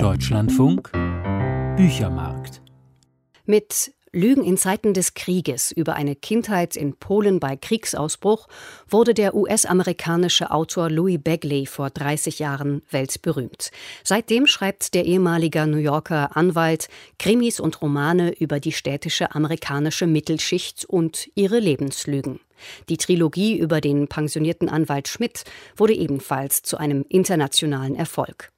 Deutschlandfunk Büchermarkt. Mit Lügen in Zeiten des Krieges über eine Kindheit in Polen bei Kriegsausbruch wurde der US-amerikanische Autor Louis Begley vor 30 Jahren weltberühmt. Seitdem schreibt der ehemalige New Yorker Anwalt Krimis und Romane über die städtische amerikanische Mittelschicht und ihre Lebenslügen. Die Trilogie über den pensionierten Anwalt Schmidt wurde ebenfalls zu einem internationalen Erfolg.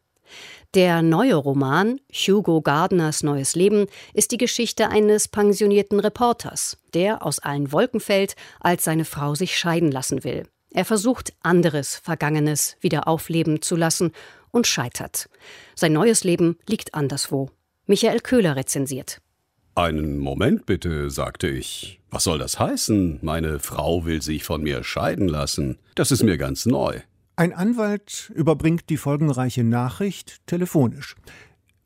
Der neue Roman Hugo Gardners neues Leben ist die Geschichte eines pensionierten Reporters, der aus allen Wolken fällt, als seine Frau sich scheiden lassen will. Er versucht, anderes Vergangenes wieder aufleben zu lassen und scheitert. Sein neues Leben liegt anderswo. Michael Köhler rezensiert. Einen Moment bitte, sagte ich. Was soll das heißen? Meine Frau will sich von mir scheiden lassen. Das ist mir ganz neu. Ein Anwalt überbringt die folgenreiche Nachricht telefonisch.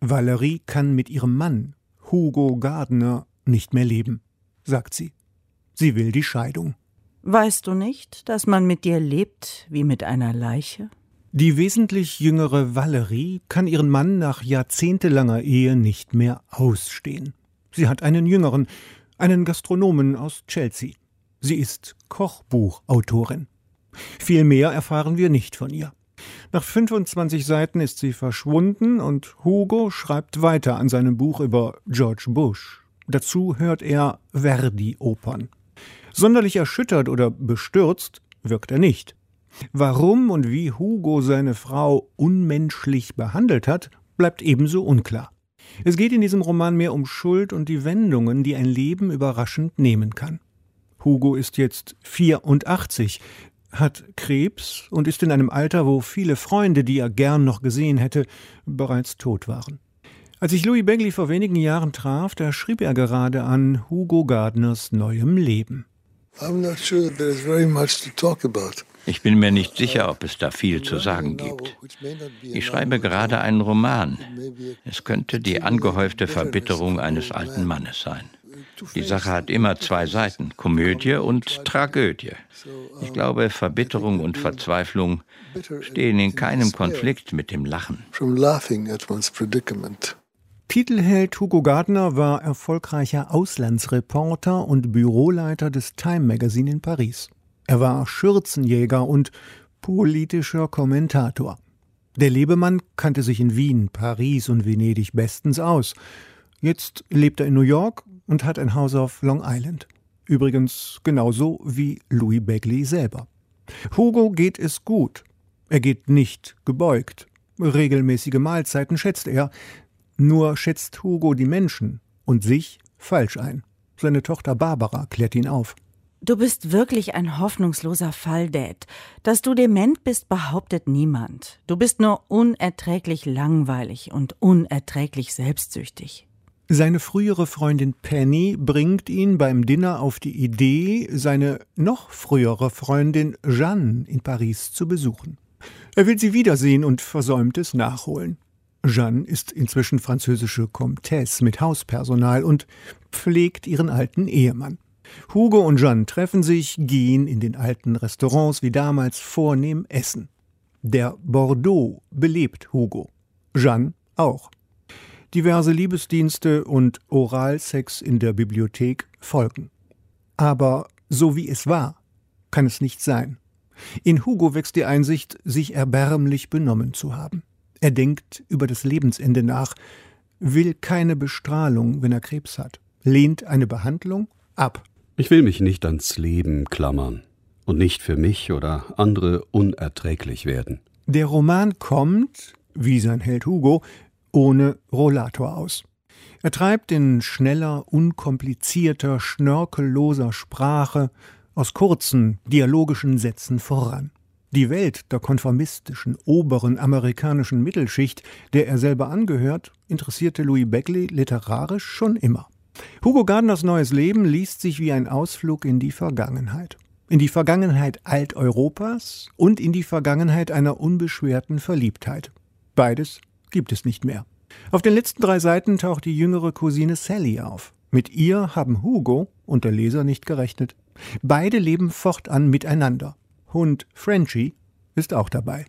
Valerie kann mit ihrem Mann, Hugo Gardner, nicht mehr leben, sagt sie. Sie will die Scheidung. Weißt du nicht, dass man mit dir lebt wie mit einer Leiche? Die wesentlich jüngere Valerie kann ihren Mann nach jahrzehntelanger Ehe nicht mehr ausstehen. Sie hat einen jüngeren, einen Gastronomen aus Chelsea. Sie ist Kochbuchautorin. Viel mehr erfahren wir nicht von ihr. Nach 25 Seiten ist sie verschwunden und Hugo schreibt weiter an seinem Buch über George Bush. Dazu hört er Verdi-Opern. Sonderlich erschüttert oder bestürzt wirkt er nicht. Warum und wie Hugo seine Frau unmenschlich behandelt hat, bleibt ebenso unklar. Es geht in diesem Roman mehr um Schuld und die Wendungen, die ein Leben überraschend nehmen kann. Hugo ist jetzt 84, hat Krebs und ist in einem Alter, wo viele Freunde, die er gern noch gesehen hätte, bereits tot waren. Als ich Louis Begley vor wenigen Jahren traf, da schrieb er gerade an Hugo Gardners neuem Leben. Ich bin mir nicht sicher, ob es da viel zu sagen gibt. Ich schreibe gerade einen Roman. Es könnte die angehäufte Verbitterung eines alten Mannes sein. Die Sache hat immer zwei Seiten, Komödie und Tragödie. Ich glaube, Verbitterung und Verzweiflung stehen in keinem Konflikt mit dem Lachen. Titelheld Hugo Gardner war erfolgreicher Auslandsreporter und Büroleiter des Time Magazine in Paris. Er war Schürzenjäger und politischer Kommentator. Der Lebemann kannte sich in Wien, Paris und Venedig bestens aus. Jetzt lebt er in New York und hat ein Haus auf Long Island. Übrigens genauso wie Louis Begley selber. Hugo geht es gut. Er geht nicht gebeugt. Regelmäßige Mahlzeiten schätzt er. Nur schätzt Hugo die Menschen und sich falsch ein. Seine Tochter Barbara klärt ihn auf. Du bist wirklich ein hoffnungsloser Fall, Dad. Dass du dement bist, behauptet niemand. Du bist nur unerträglich langweilig und unerträglich selbstsüchtig. Seine frühere Freundin Penny bringt ihn beim Dinner auf die Idee, seine noch frühere Freundin Jeanne in Paris zu besuchen. Er will sie wiedersehen und versäumt es nachholen. Jeanne ist inzwischen französische Comtesse mit Hauspersonal und pflegt ihren alten Ehemann. Hugo und Jeanne treffen sich, gehen in den alten Restaurants wie damals vornehm essen. Der Bordeaux belebt Hugo. Jeanne auch. Diverse Liebesdienste und Oralsex in der Bibliothek folgen. Aber so wie es war, kann es nicht sein. In Hugo wächst die Einsicht, sich erbärmlich benommen zu haben. Er denkt über das Lebensende nach, will keine Bestrahlung, wenn er Krebs hat, lehnt eine Behandlung ab. Ich will mich nicht ans Leben klammern und nicht für mich oder andere unerträglich werden. Der Roman kommt, wie sein Held Hugo, ohne Rollator aus. Er treibt in schneller, unkomplizierter, schnörkelloser Sprache aus kurzen, dialogischen Sätzen voran. Die Welt der konformistischen, oberen amerikanischen Mittelschicht, der er selber angehört, interessierte Louis Beckley literarisch schon immer. Hugo Gardners neues Leben liest sich wie ein Ausflug in die Vergangenheit. In die Vergangenheit Alteuropas und in die Vergangenheit einer unbeschwerten Verliebtheit. Beides gibt es nicht mehr. Auf den letzten drei Seiten taucht die jüngere Cousine Sally auf. Mit ihr haben Hugo und der Leser nicht gerechnet. Beide leben fortan miteinander. Hund Frenchie ist auch dabei.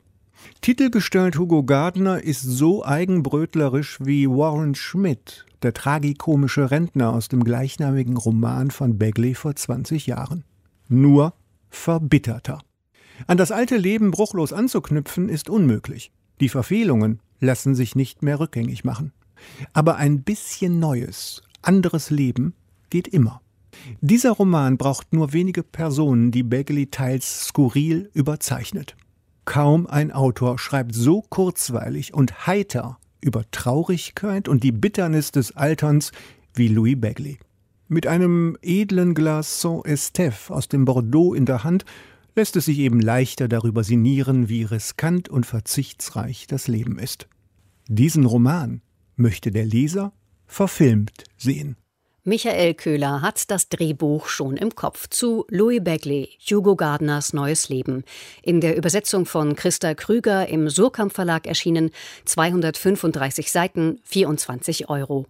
Titelgestalt Hugo Gardner ist so eigenbrötlerisch wie Warren Schmidt, der tragikomische Rentner aus dem gleichnamigen Roman von Bagley vor 20 Jahren. Nur verbitterter. An das alte Leben bruchlos anzuknüpfen ist unmöglich. Die Verfehlungen lassen sich nicht mehr rückgängig machen. Aber ein bisschen neues, anderes Leben geht immer. Dieser Roman braucht nur wenige Personen, die Bagley teils skurril überzeichnet. Kaum ein Autor schreibt so kurzweilig und heiter über Traurigkeit und die Bitternis des Alterns wie Louis Bagley. Mit einem edlen Glas Saint-Estèphe aus dem Bordeaux in der Hand lässt es sich eben leichter darüber sinnieren, wie riskant und verzichtsreich das Leben ist. Diesen Roman möchte der Leser verfilmt sehen. Michael Köhler hat das Drehbuch schon im Kopf zu Louis Bagley, Hugo Gardners Neues Leben. In der Übersetzung von Christa Krüger im Surkamp Verlag erschienen, 235 Seiten, 24 Euro.